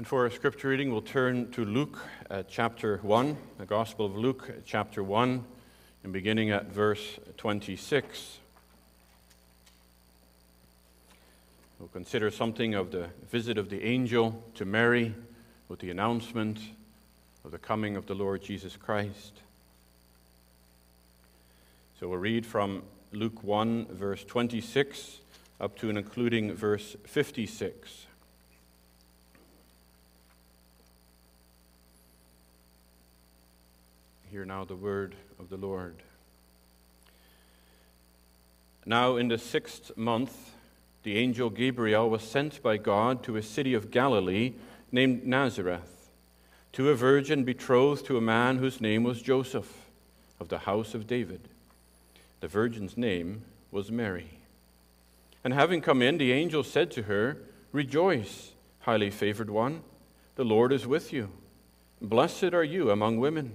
And for our scripture reading, we'll turn to Luke uh, chapter 1, the Gospel of Luke chapter 1, and beginning at verse 26. We'll consider something of the visit of the angel to Mary with the announcement of the coming of the Lord Jesus Christ. So we'll read from Luke 1, verse 26, up to and including verse 56. Hear now the word of the Lord. Now, in the sixth month, the angel Gabriel was sent by God to a city of Galilee named Nazareth, to a virgin betrothed to a man whose name was Joseph, of the house of David. The virgin's name was Mary. And having come in, the angel said to her, Rejoice, highly favored one, the Lord is with you. Blessed are you among women.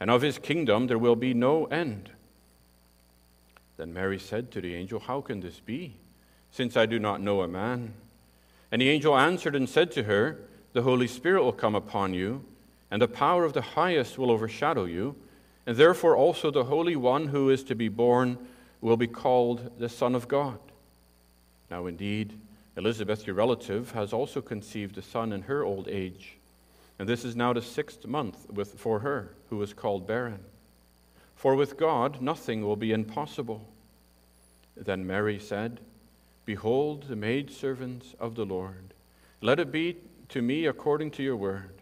and of his kingdom there will be no end. Then Mary said to the angel, How can this be, since I do not know a man? And the angel answered and said to her, The Holy Spirit will come upon you, and the power of the highest will overshadow you, and therefore also the Holy One who is to be born will be called the Son of God. Now, indeed, Elizabeth, your relative, has also conceived a son in her old age. And this is now the sixth month with, for her, who was called barren. For with God nothing will be impossible. Then Mary said, Behold, the maidservants of the Lord. Let it be to me according to your word.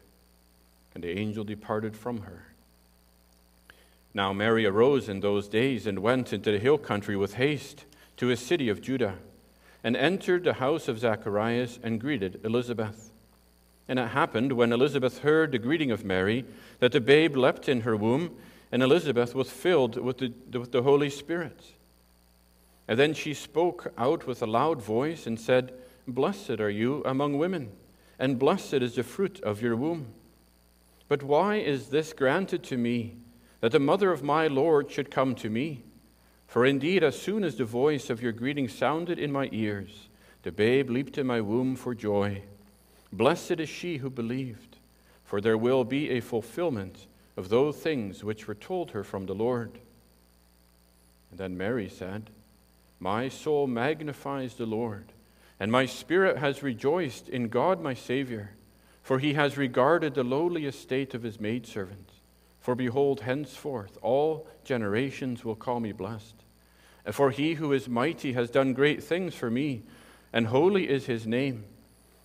And the angel departed from her. Now Mary arose in those days and went into the hill country with haste to a city of Judah, and entered the house of Zacharias and greeted Elizabeth. And it happened when Elizabeth heard the greeting of Mary that the babe leapt in her womb, and Elizabeth was filled with the, with the Holy Spirit. And then she spoke out with a loud voice and said, Blessed are you among women, and blessed is the fruit of your womb. But why is this granted to me, that the mother of my Lord should come to me? For indeed, as soon as the voice of your greeting sounded in my ears, the babe leaped in my womb for joy. Blessed is she who believed, for there will be a fulfillment of those things which were told her from the Lord. And then Mary said, My soul magnifies the Lord, and my spirit has rejoiced in God my Savior, for he has regarded the lowly estate of his maidservant. For behold, henceforth all generations will call me blessed. For he who is mighty has done great things for me, and holy is his name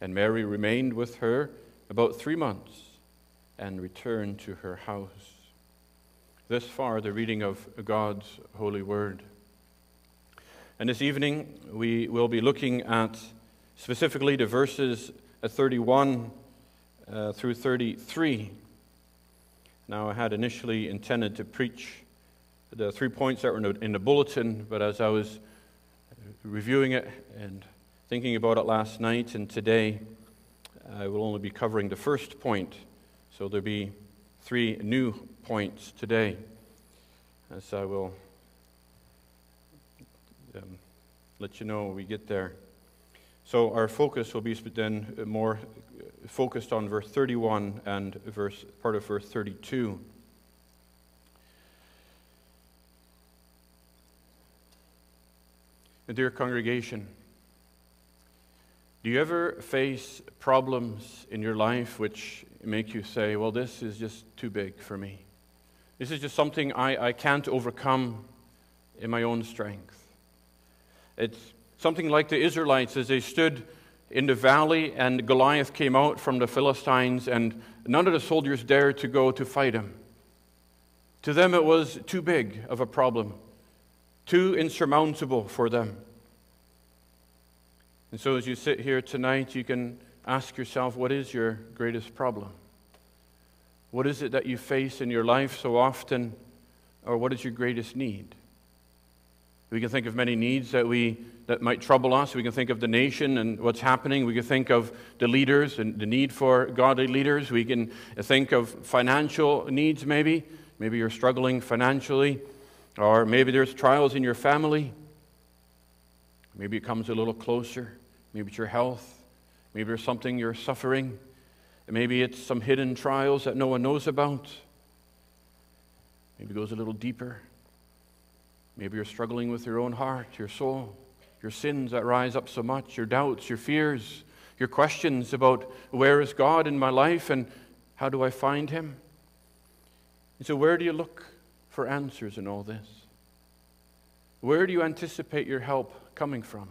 And Mary remained with her about three months and returned to her house. This far, the reading of God's holy word. And this evening, we will be looking at specifically the verses 31 uh, through 33. Now, I had initially intended to preach the three points that were in the bulletin, but as I was reviewing it and thinking about it last night and today, I will only be covering the first point. So there'll be three new points today, as I will um, let you know when we get there. So our focus will be then more focused on verse 31 and verse part of verse 32. Dear congregation, Do you ever face problems in your life which make you say, well, this is just too big for me? This is just something I, I can't overcome in my own strength. It's something like the Israelites as they stood in the valley and Goliath came out from the Philistines, and none of the soldiers dared to go to fight him. To them, it was too big of a problem, too insurmountable for them. And so, as you sit here tonight, you can ask yourself what is your greatest problem? What is it that you face in your life so often, or what is your greatest need? We can think of many needs that, we, that might trouble us. We can think of the nation and what's happening. We can think of the leaders and the need for godly leaders. We can think of financial needs, maybe. Maybe you're struggling financially, or maybe there's trials in your family. Maybe it comes a little closer. Maybe it's your health. Maybe there's something you're suffering. Maybe it's some hidden trials that no one knows about. Maybe it goes a little deeper. Maybe you're struggling with your own heart, your soul, your sins that rise up so much, your doubts, your fears, your questions about where is God in my life and how do I find Him? And so, where do you look for answers in all this? Where do you anticipate your help coming from?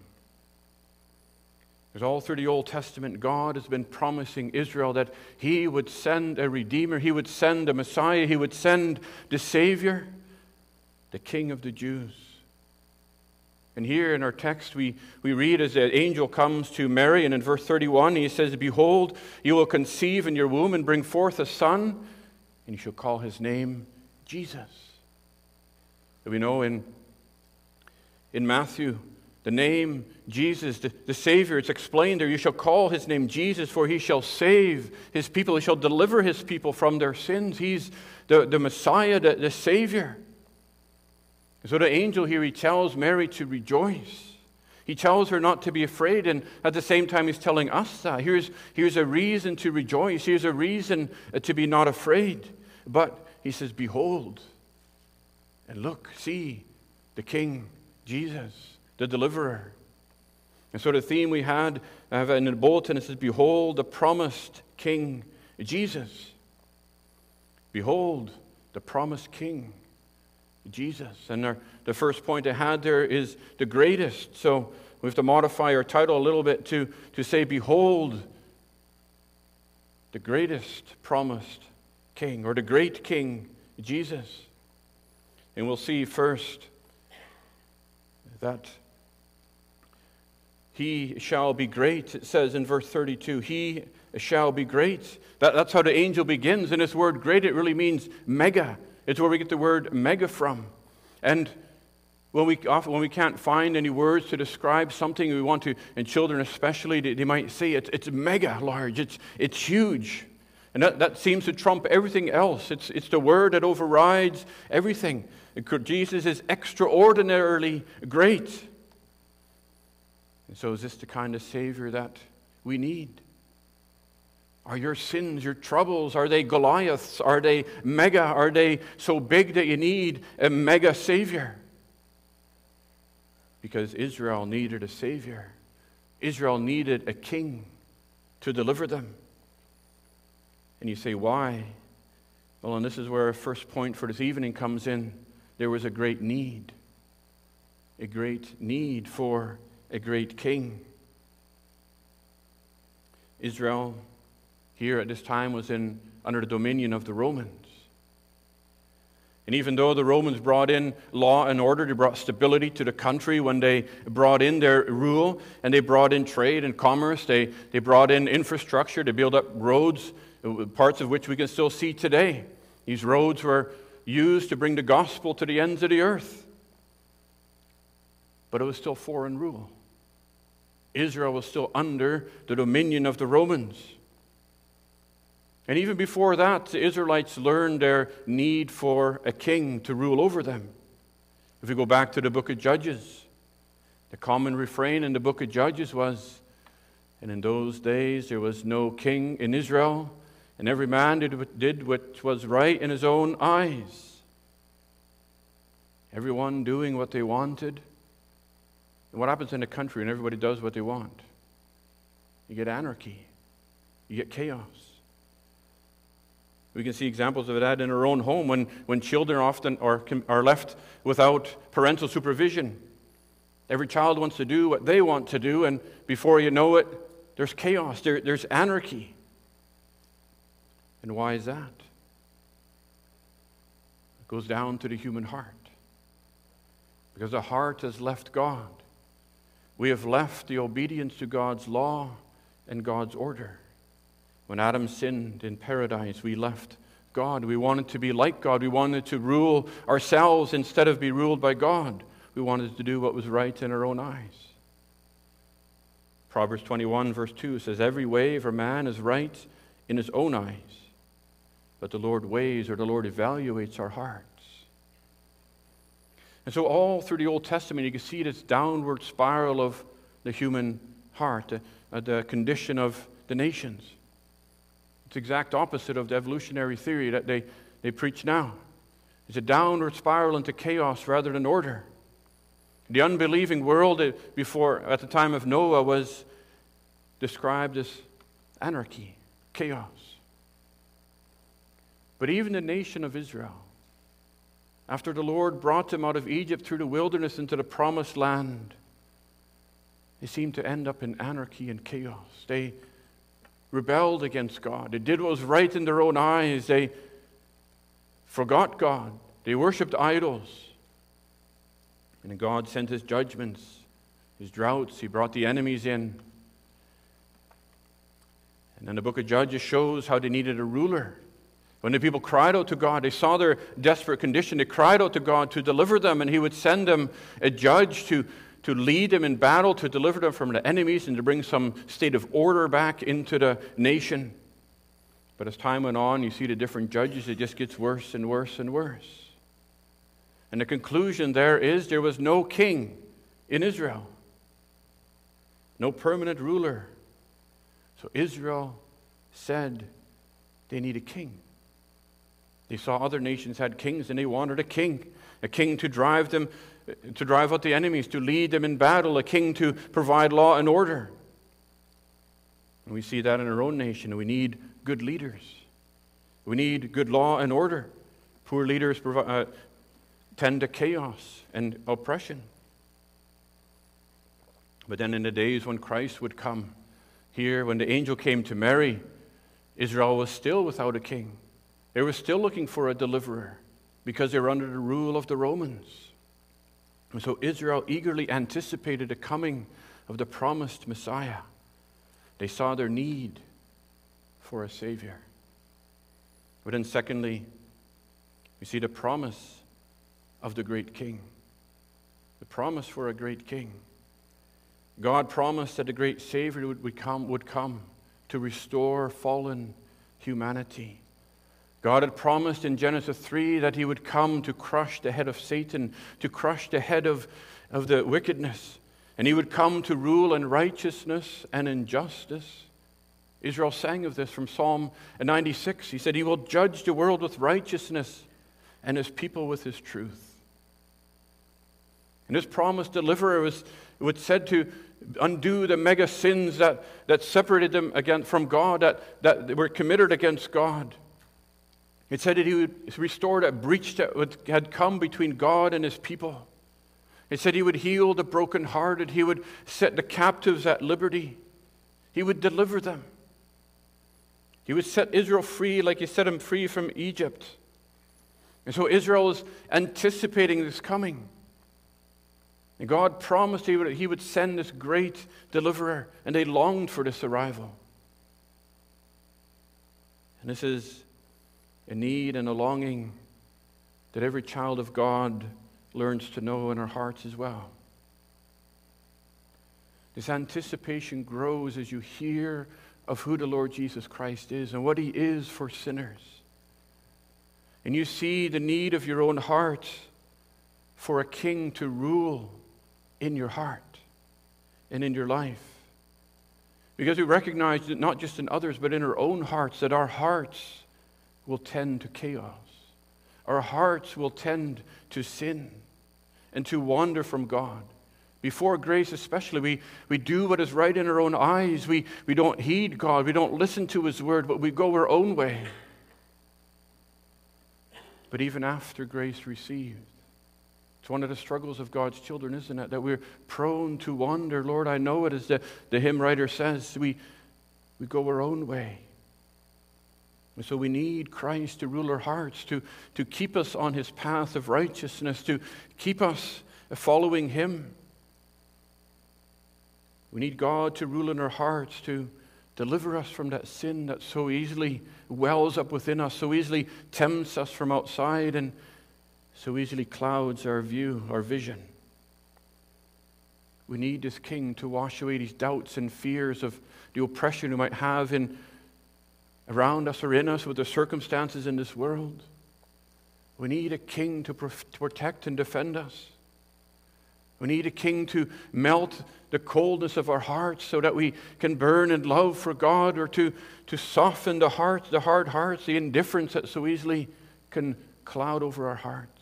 Because all through the Old Testament, God has been promising Israel that He would send a Redeemer, He would send a Messiah, He would send the Savior, the King of the Jews. And here in our text, we, we read as the angel comes to Mary, and in verse 31, he says, Behold, you will conceive in your womb and bring forth a son, and you shall call his name Jesus. We know in, in Matthew the name Jesus, the, the, Savior, it's explained there. You shall call his name Jesus, for he shall save his people. He shall deliver his people from their sins. He's the, the Messiah, the, the Savior. so the angel here, he tells Mary to rejoice. He tells her not to be afraid, and at the same time, he's telling us that. Here's, here's a reason to rejoice. Here's a reason uh, to be not afraid. But he says, Behold, and look, see the King, Jesus the deliverer. And so the theme we had uh, in the bulletin it says, Behold the promised King Jesus. Behold the promised King Jesus. And our, the first point I had there is the greatest. So we have to modify our title a little bit to, to say, Behold the greatest promised King, or the great King Jesus. And we'll see first that he shall be great, it says in verse 32. He shall be great. That, that's how the angel begins. And this word great, it really means mega. It's where we get the word mega from. And when we, often, when we can't find any words to describe something we want to, and children especially, they, they might say it's, it's mega large, it's, it's huge. And that, that seems to trump everything else. It's, it's the word that overrides everything. Jesus is extraordinarily great. And so, is this the kind of Savior that we need? Are your sins, your troubles, are they Goliaths? Are they mega? Are they so big that you need a mega Savior? Because Israel needed a Savior, Israel needed a king to deliver them. And you say, why? Well, and this is where our first point for this evening comes in. There was a great need, a great need for a great king. Israel, here at this time, was in, under the dominion of the Romans. And even though the Romans brought in law and order, they brought stability to the country when they brought in their rule and they brought in trade and commerce, they, they brought in infrastructure, they built up roads, uh, parts of which we can still see today. These roads were used to bring the gospel to the ends of the earth. But it was still foreign rule. Israel was still under the dominion of the Romans. And even before that, the Israelites learned their need for a king to rule over them. If we go back to the book of Judges, the common refrain in the book of Judges was, And in those days there was no king in Israel, and every man did, what was right in his own eyes. Everyone doing what they wanted and what happens in a country when everybody does what they want? You get anarchy. You get chaos. We can see examples of that in our own home when, when children often are, are left without parental supervision. Every child wants to do what they want to do, and before you know it, there's chaos, there, there's anarchy. And why is that? It goes down to the human heart. Because the heart has left God. We have left the obedience to God's law and God's order. When Adam sinned in paradise, we left God. We wanted to be like God. We wanted to rule ourselves instead of be ruled by God. We wanted to do what was right in our own eyes. Proverbs 21, verse 2 says, Every way of a man is right in his own eyes, but the Lord weighs or the Lord evaluates our hearts. And so, all through the Old Testament, you can see this downward spiral of the human heart, the, uh, the condition of the nations. It's the exact opposite of the evolutionary theory that they, they preach now. It's a downward spiral into chaos rather than order. The unbelieving world before, at the time of Noah, was described as anarchy, chaos. But even the nation of Israel, after the Lord brought them out of Egypt through the wilderness into the promised land, they seemed to end up in anarchy and chaos. They rebelled against God. They did what was right in their own eyes. They forgot God. They worshiped idols. And God sent his judgments, his droughts. He brought the enemies in. And then the book of Judges shows how they needed a ruler. When the people cried out to God, they saw their desperate condition. They cried out to God to deliver them, and He would send them a judge to, to lead them in battle, to deliver them from the enemies, and to bring some state of order back into the nation. But as time went on, you see the different judges, it just gets worse and worse and worse. And the conclusion there is there was no king in Israel, no permanent ruler. So Israel said they need a king. They saw other nations had kings and they wanted a king, a king to drive them, to drive out the enemies, to lead them in battle, a king to provide law and order. And we see that in our own nation. We need good leaders. We need good law and order. Poor leaders provide, uh, tend to chaos and oppression. But then, in the days when Christ would come, here, when the angel came to Mary, Israel was still without a king. They were still looking for a deliverer because they were under the rule of the Romans. And so Israel eagerly anticipated the coming of the promised Messiah. They saw their need for a Savior. But then, secondly, we see the promise of the great King. The promise for a great King. God promised that the great Savior would, come, would come to restore fallen humanity. God had promised in Genesis 3 that he would come to crush the head of Satan, to crush the head of, of the wickedness, and he would come to rule in righteousness and in justice. Israel sang of this from Psalm 96. He said, He will judge the world with righteousness and his people with his truth. And his promised deliverer was, was said to undo the mega sins that, that separated them again from God, that, that were committed against God. It said that he would restore that breach that had come between God and his people. It said he would heal the brokenhearted. He would set the captives at liberty. He would deliver them. He would set Israel free like he set him free from Egypt. And so Israel was anticipating this coming. And God promised he would, he would send this great deliverer, and they longed for this arrival. And this is a need and a longing that every child of God learns to know in our hearts as well. This anticipation grows as you hear of who the Lord Jesus Christ is and what he is for sinners. And you see the need of your own heart for a king to rule in your heart and in your life. Because we recognize that not just in others, but in our own hearts, that our hearts will tend to chaos. Our hearts will tend to sin and to wander from God Before grace, especially, we, we do what is right in our own eyes. We, we don't heed God. We don't listen to His word, but we go our own way. But even after grace received, it's one of the struggles of God's children, isn't it? That we're prone to wander. Lord, I know it, as the, the hymn writer says. We, we go our own way. And so we need Christ to rule our hearts, to, to keep us on his path of righteousness, to keep us following him. We need God to rule in our hearts, to deliver us from that sin that so easily wells up within us, so easily tempts us from outside, and so easily clouds our view, our vision. We need this King to wash away these doubts and fears of the oppression we might have in, around us or in us with the circumstances in this world. We need a King to, pro- to protect and defend us. We need a king to melt the coldness of our hearts so that we can burn in love for God or to, to soften the hearts, the hard hearts, the indifference that so easily can cloud over our hearts.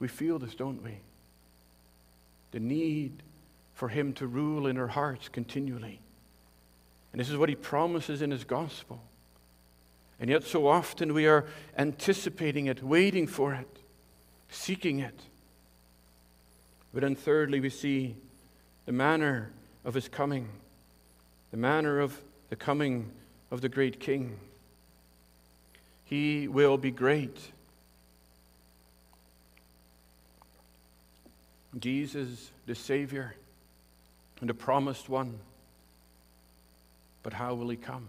We feel this, don't we? The need for Him to rule in our hearts continually. And this is what He promises in His gospel. And yet, so often we are anticipating it, waiting for it, seeking it. But then, thirdly, we see the manner of his coming, the manner of the coming of the great king. He will be great. Jesus, the Savior, and the promised one. But how will he come?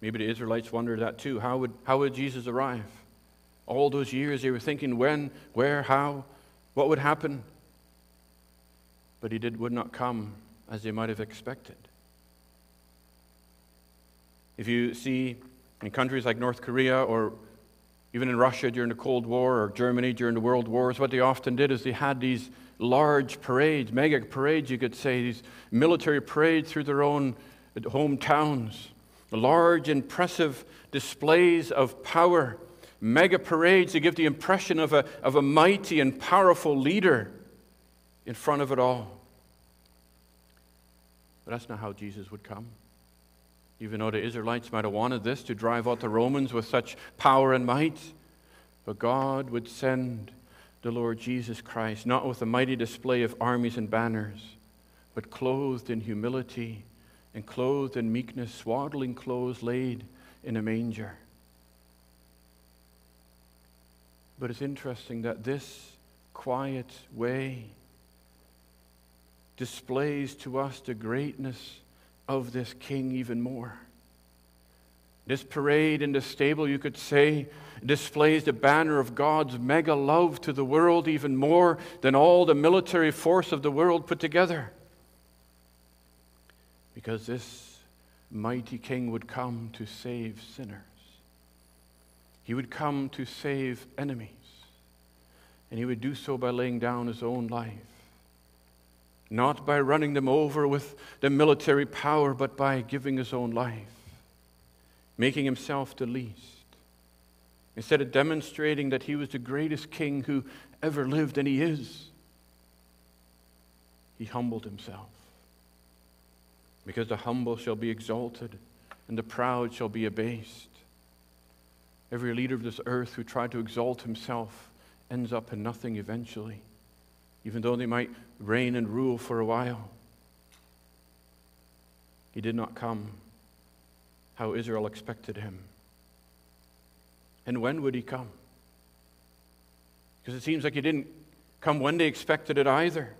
Maybe the Israelites wondered that too. How would, how would Jesus arrive? All those years they were thinking when, where, how. What would happen? But he did, would not come as they might have expected. If you see in countries like North Korea or even in Russia during the Cold War or Germany during the World Wars, what they often did is they had these large parades, mega parades, you could say, these military parades through their own hometowns. Large, impressive displays of power mega parades to give the impression of a, of a mighty and powerful leader in front of it all. But that's not how Jesus would come. Even though the Israelites might have wanted this to drive out the Romans with such power and might, but God would send the Lord Jesus Christ, not with a mighty display of armies and banners, but clothed in humility and clothed in meekness, swaddling clothes laid in a manger. But it's interesting that this quiet way displays to us the greatness of this king even more. This parade in the stable, you could say, displays the banner of God's mega love to the world even more than all the military force of the world put together. Because this mighty king would come to save sinners. He would come to save enemies. And he would do so by laying down his own life. Not by running them over with the military power, but by giving his own life, making himself the least. Instead of demonstrating that he was the greatest king who ever lived, and he is, he humbled himself. Because the humble shall be exalted, and the proud shall be abased. Every leader of this earth who tried to exalt himself ends up in nothing eventually, even though they might reign and rule for a while. He did not come how Israel expected him. And when would he come? Because it seems like he didn't come when they expected it either.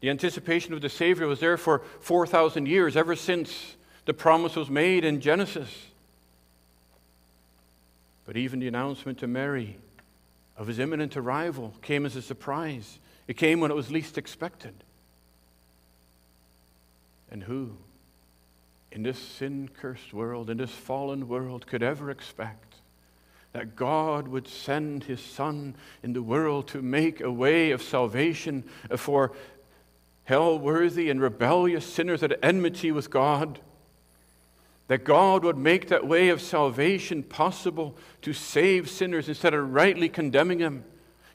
The anticipation of the Savior was there for 4,000 years, ever since the promise was made in Genesis. But even the announcement to Mary of his imminent arrival came as a surprise. It came when it was least expected. And who, in this sin cursed world, in this fallen world, could ever expect that God would send his Son in the world to make a way of salvation for hell worthy and rebellious sinners at enmity with God? that God would make that way of salvation possible to save sinners instead of rightly condemning them.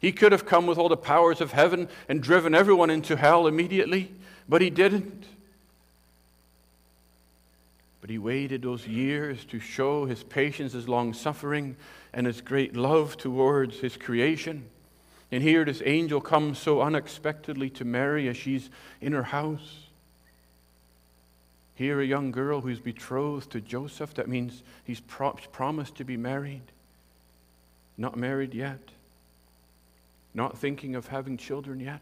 He could have come with all the powers of heaven and driven everyone into hell immediately, but he didn't. But he waited those years to show his patience, his long suffering, and his great love towards his creation. And here this angel comes so unexpectedly to Mary as she's in her house. Here, a young girl who's betrothed to Joseph. That means he's pro- promised to be married. Not married yet. Not thinking of having children yet.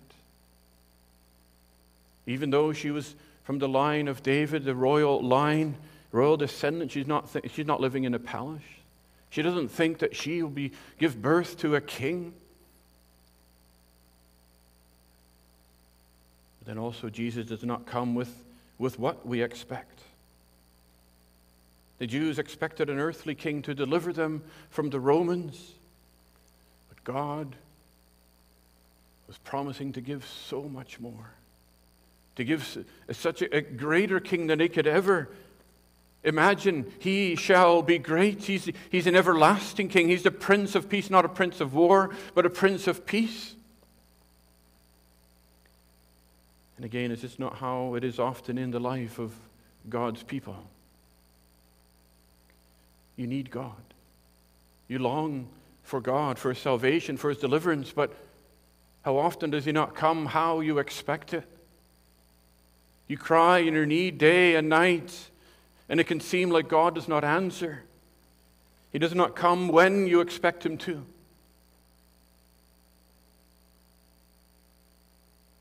Even though she was from the line of David, the royal line, royal descendant, she's not, th- she's not living in a palace. She doesn't think that she will be, give birth to a king. But then also, Jesus does not come with, with what we expect. The Jews expected an earthly king to deliver them from the Romans, but God was promising to give so much more to give uh, such a, greater king than they could ever imagine. He shall be great. He's, he's an everlasting king. He's the prince of peace, not a prince of war, but a prince of peace. And again, is this not how it is often in the life of God's people? You need God. You long for God, for salvation, for His deliverance, but how often does He not come how you expect it? You cry in your need day and night, and it can seem like God does not answer. He does not come when you expect Him to.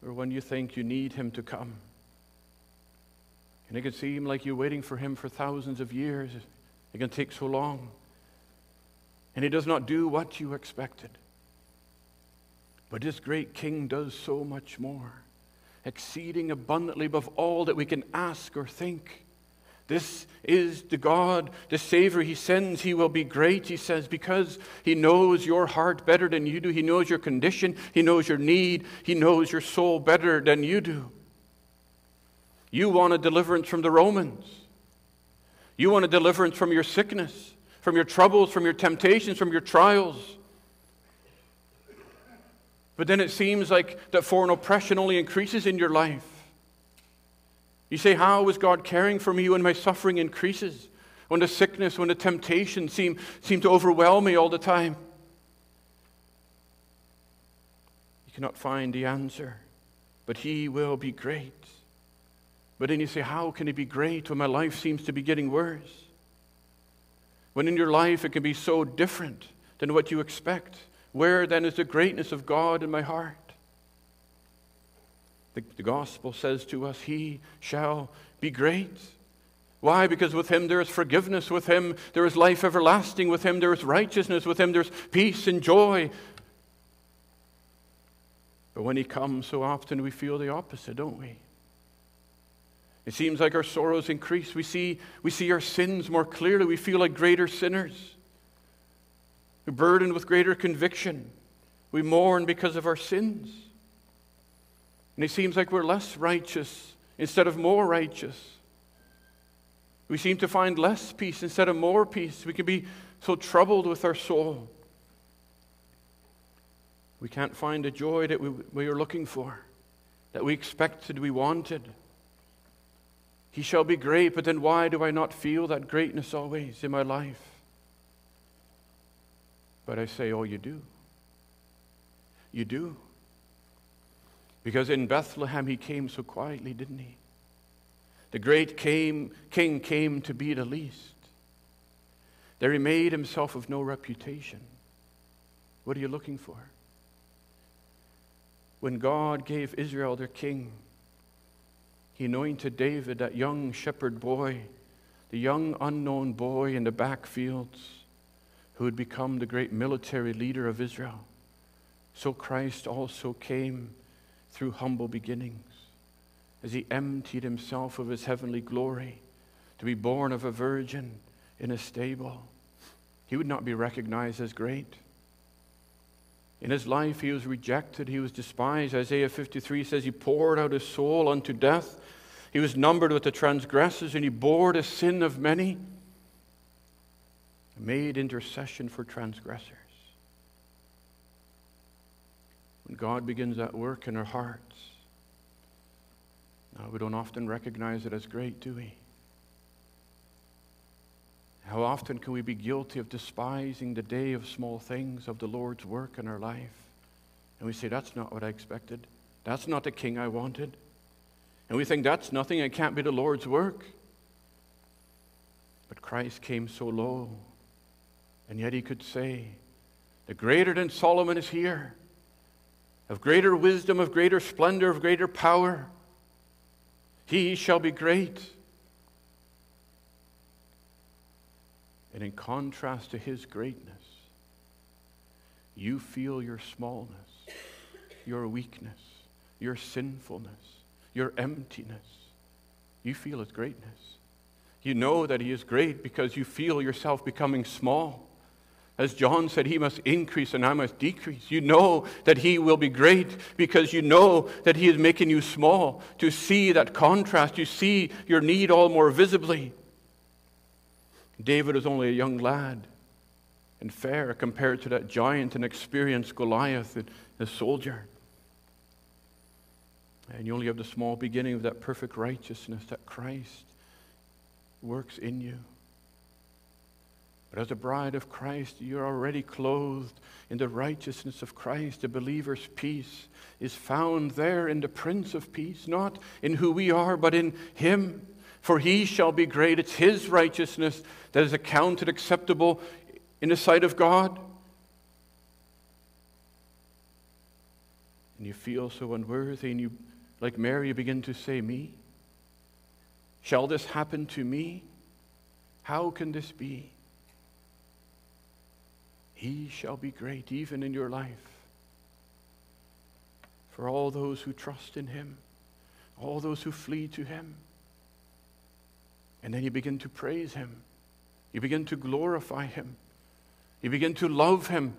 Or when you think you need Him to come. And it can seem like you're waiting for Him for thousands of years. It can take so long. And He does not do what you expected. But this great King does so much more exceeding abundantly above all that we can ask or think. This is the God, the Savior He sends. He will be great, He says, because He knows your heart better than you do. He knows your condition. He knows your need. He knows your soul better than you do. You want a deliverance from the Romans. You want a deliverance from your sickness, from your troubles, from your temptations, from your trials. But then it seems like that foreign oppression only increases in your life. You say, How is God caring for me when my suffering increases? When the sickness, when the temptation seem, seem to overwhelm me all the time? You cannot find the answer, but He will be great. But then you say, How can He be great when my life seems to be getting worse? When in your life it can be so different than what you expect. Where then is the greatness of God in my heart? The, the, gospel says to us, He shall be great. Why? Because with Him there is forgiveness, with Him there is life everlasting, with Him there is righteousness, with Him there's peace and joy. But when He comes, so often we feel the opposite, don't we? It seems like our sorrows increase. We see, we see our sins more clearly. We feel like greater sinners. Burdened with greater conviction. We mourn because of our sins. And it seems like we're less righteous instead of more righteous. We seem to find less peace instead of more peace. We can be so troubled with our soul. We can't find the joy that we, we are looking for, that we expected, we wanted. He shall be great, but then why do I not feel that greatness always in my life? But I say, oh, you do. You do. Because in Bethlehem, he came so quietly, didn't he? The great came, king came to be the least. There he made himself of no reputation. What are you looking for? When God gave Israel their king, he anointed David, that young shepherd boy, the young unknown boy in the backfields who would become the great military leader of Israel. So Christ also came through humble beginnings as he emptied himself of his heavenly glory to be born of a virgin in a stable. He would not be recognized as great. In his life, he was rejected, he was despised. Isaiah 53 says he poured out his soul unto death. He was numbered with the transgressors, and he bore the sin of many made intercession for transgressors. when God begins that work in our hearts, now, we don't often recognize it as great, do we? How often can we be guilty of despising the day of small things, of the Lord's work in our life? And we say, That's not what I expected. That's not the king I wanted. And we think that's nothing, it can't be the Lord's work. But Christ came so low, and yet he could say, The greater than Solomon is here, of greater wisdom, of greater splendor, of greater power. He shall be great. And in contrast to his greatness, you feel your smallness, your weakness, your sinfulness, your emptiness. You feel his greatness. You know that he is great because you feel yourself becoming small. As John said, he must increase and I must decrease. You know that he will be great because you know that he is making you small. To see that contrast, you see your need all more visibly. David is only a young lad and fair compared to that giant and experienced Goliath, the soldier. And you only have the small beginning of that perfect righteousness that Christ works in you. But as a bride of Christ, you're already clothed in the righteousness of Christ. The believer's peace is found there in the Prince of Peace, not in who we are, but in Him. For He shall be great. It's His righteousness that is accounted acceptable in the sight of God. And you feel so unworthy, and you, like Mary, you begin to say, Me? Shall this happen to me? How can this be? He shall be great even in your life. For all those who trust in Him, all those who flee to Him. And then you begin to praise Him, you begin to glorify Him, you begin to love Him,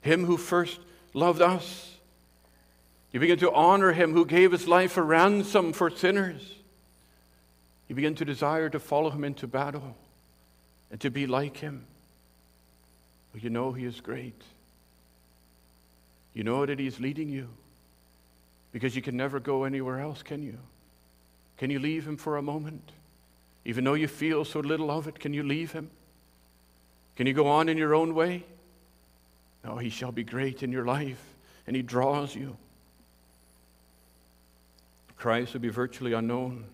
Him who first loved us. You begin to honor Him who gave His life a ransom for sinners. You begin to desire to follow Him into battle and to be like Him. You know He is great. You know that He's leading you because you can never go anywhere else, can you? Can you leave Him for a moment? Even though you feel so little of it, can you leave Him? Can you go on in your own way? No, He shall be great in your life, and He draws you. Christ will be virtually unknown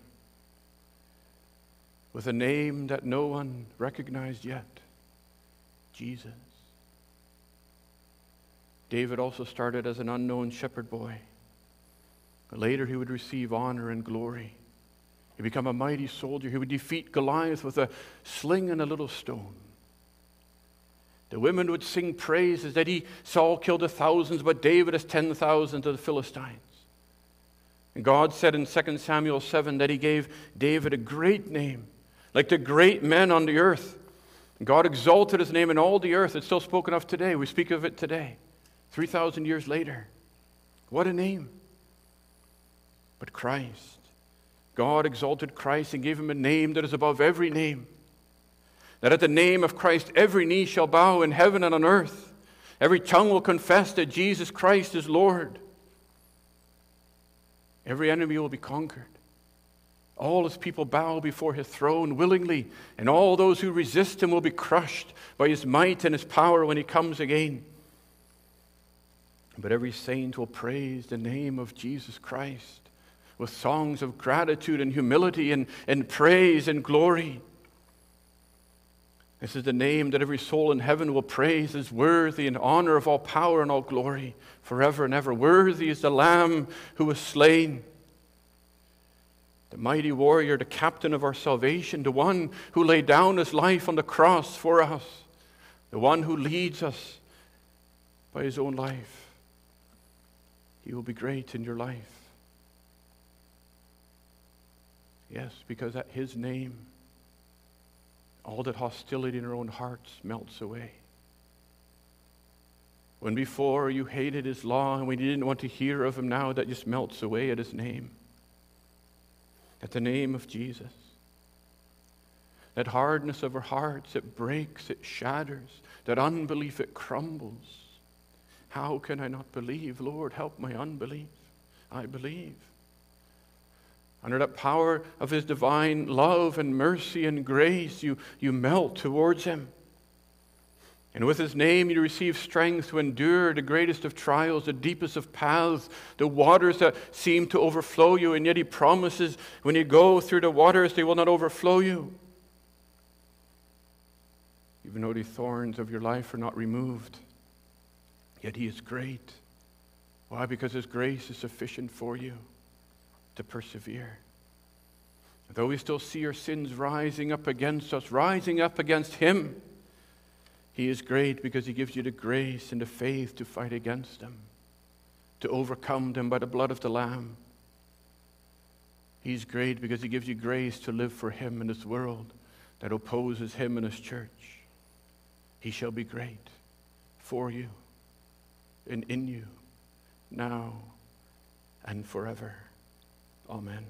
with a name that no one recognized yet Jesus. David also started as an unknown shepherd boy. Later, he would receive honor and glory. He'd become a mighty soldier. He would defeat Goliath with a sling and a little stone. The women would sing praises that he, Saul killed the thousands, but David has 10,000 of the Philistines. And God said in 2 Samuel 7 that he gave David a great name, like the great men on the earth. God exalted his name in all the earth. It's still spoken of today. We speak of it today. 3,000 years later. What a name. But Christ. God exalted Christ and gave him a name that is above every name. That at the name of Christ every knee shall bow in heaven and on earth. Every tongue will confess that Jesus Christ is Lord. Every enemy will be conquered. All his people bow before his throne willingly, and all those who resist him will be crushed by his might and his power when he comes again. But every saint will praise the name of Jesus Christ with songs of gratitude and humility and, and praise and glory. This is the name that every soul in heaven will praise as worthy and honor of all power and all glory forever and ever. Worthy is the Lamb who was slain, the mighty warrior, the captain of our salvation, the one who laid down his life on the cross for us, the one who leads us by his own life. He will be great in your life. Yes, because at His name, all that hostility in our own hearts melts away. When before you hated His law and we didn't want to hear of Him, now that just melts away at His name. At the name of Jesus. That hardness of our hearts, it breaks, it shatters. That unbelief, it crumbles How can I not believe? Lord, help my unbelief. I believe. Under that power of His divine love and mercy and grace, you, you melt towards Him. And with His name, you receive strength to endure the greatest of trials, the deepest of paths, the waters that seem to overflow you. And yet He promises when you go through the waters, they will not overflow you. Even though the thorns of your life are not removed, yet He is great. Why? Because His grace is sufficient for you to persevere. Though we still see our sins rising up against us, rising up against Him, He is great because He gives you the grace and the faith to fight against them, to overcome them by the blood of the Lamb. He's great because He gives you grace to live for Him in this world that opposes Him and His church. He shall be great for you and in you now and forever. Amen.